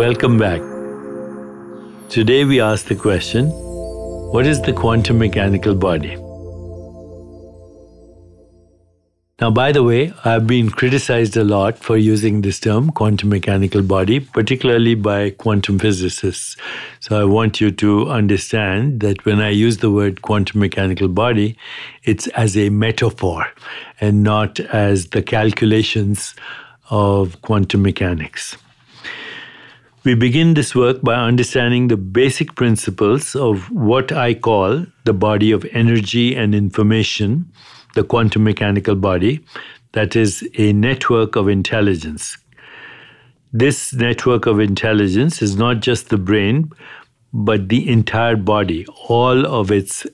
Welcome back. Today we ask the question What is the quantum mechanical body? Now, by the way, I've been criticized a lot for using this term, quantum mechanical body, particularly by quantum physicists. So I want you to understand that when I use the word quantum mechanical body, it's as a metaphor and not as the calculations of quantum mechanics. We begin this work by understanding the basic principles of what I call the body of energy and information the quantum mechanical body, that is a network of intelligence. This network of intelligence is not just the brain, but the entire body, all of its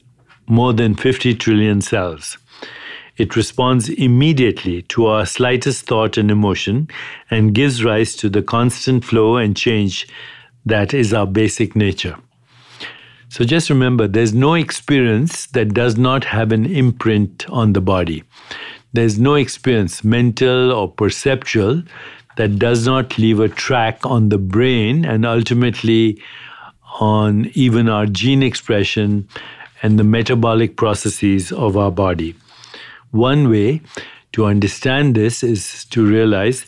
more than 50 trillion cells. It responds immediately to our slightest thought and emotion and gives rise to the constant flow and change that is our basic nature. So just remember there's no experience that does not have an imprint on the body. There's no experience, mental or perceptual, that does not leave a track on the brain and ultimately on even our gene expression and the metabolic processes of our body. One way to understand this is to realize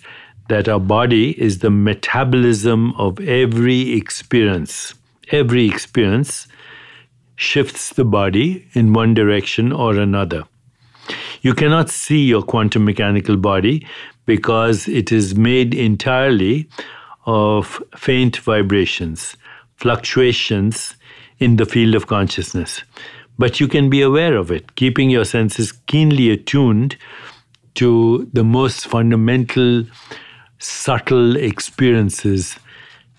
that our body is the metabolism of every experience every experience shifts the body in one direction or another. You cannot see your quantum mechanical body because it is made entirely of faint vibrations, fluctuations in the field of consciousness. But you can be aware of it, keeping your senses keenly attuned to the most fundamental, subtle experiences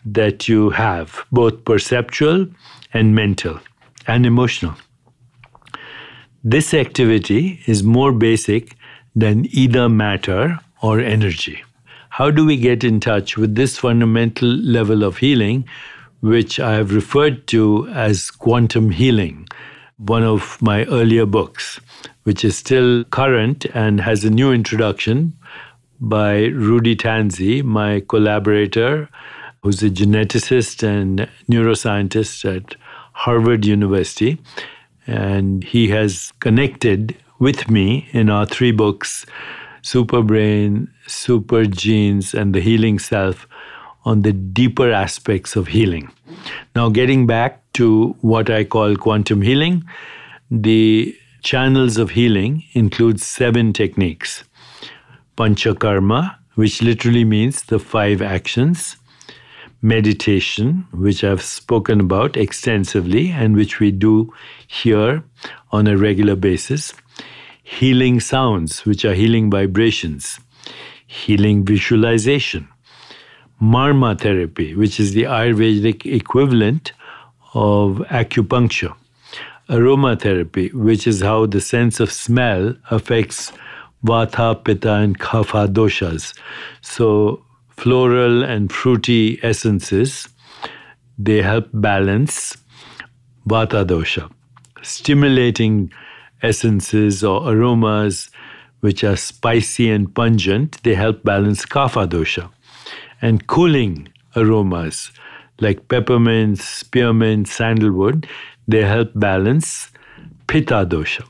that you have, both perceptual and mental and emotional. This activity is more basic than either matter or energy. How do we get in touch with this fundamental level of healing, which I have referred to as quantum healing, one of my earlier books, which is still current and has a new introduction by Rudy Tanzi, my collaborator who's a geneticist and neuroscientist at Harvard University. And he has connected with me in our three books, Super Brain, Super Genes, and The Healing Self, on the deeper aspects of healing. Now, getting back to what I call quantum healing, the channels of healing include seven techniques. Panchakarma, which literally means the five actions. Meditation, which I've spoken about extensively and which we do here on a regular basis, healing sounds, which are healing vibrations, healing visualization, marma therapy, which is the Ayurvedic equivalent of acupuncture, aromatherapy, which is how the sense of smell affects vata, pitta, and kapha doshas. So floral and fruity essences, they help balance Vata dosha. Stimulating essences or aromas which are spicy and pungent, they help balance Kapha dosha. And cooling aromas like peppermint, spearmint, sandalwood, they help balance Pitta dosha.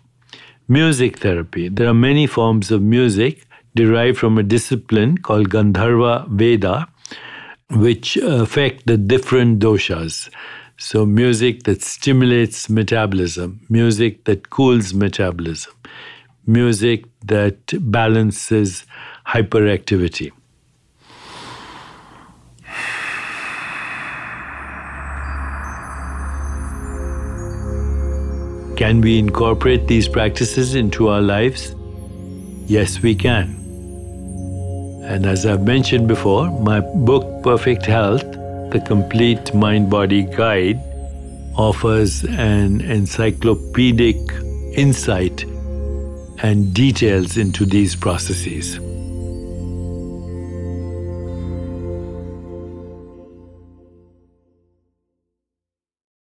Music therapy. There are many forms of music derived from a discipline called Gandharva Veda, which affect the different doshas. So, music that stimulates metabolism, music that cools metabolism, music that balances hyperactivity. Can we incorporate these practices into our lives? Yes, we can. And as I've mentioned before, my book, Perfect Health The Complete Mind Body Guide, offers an encyclopedic insight and details into these processes.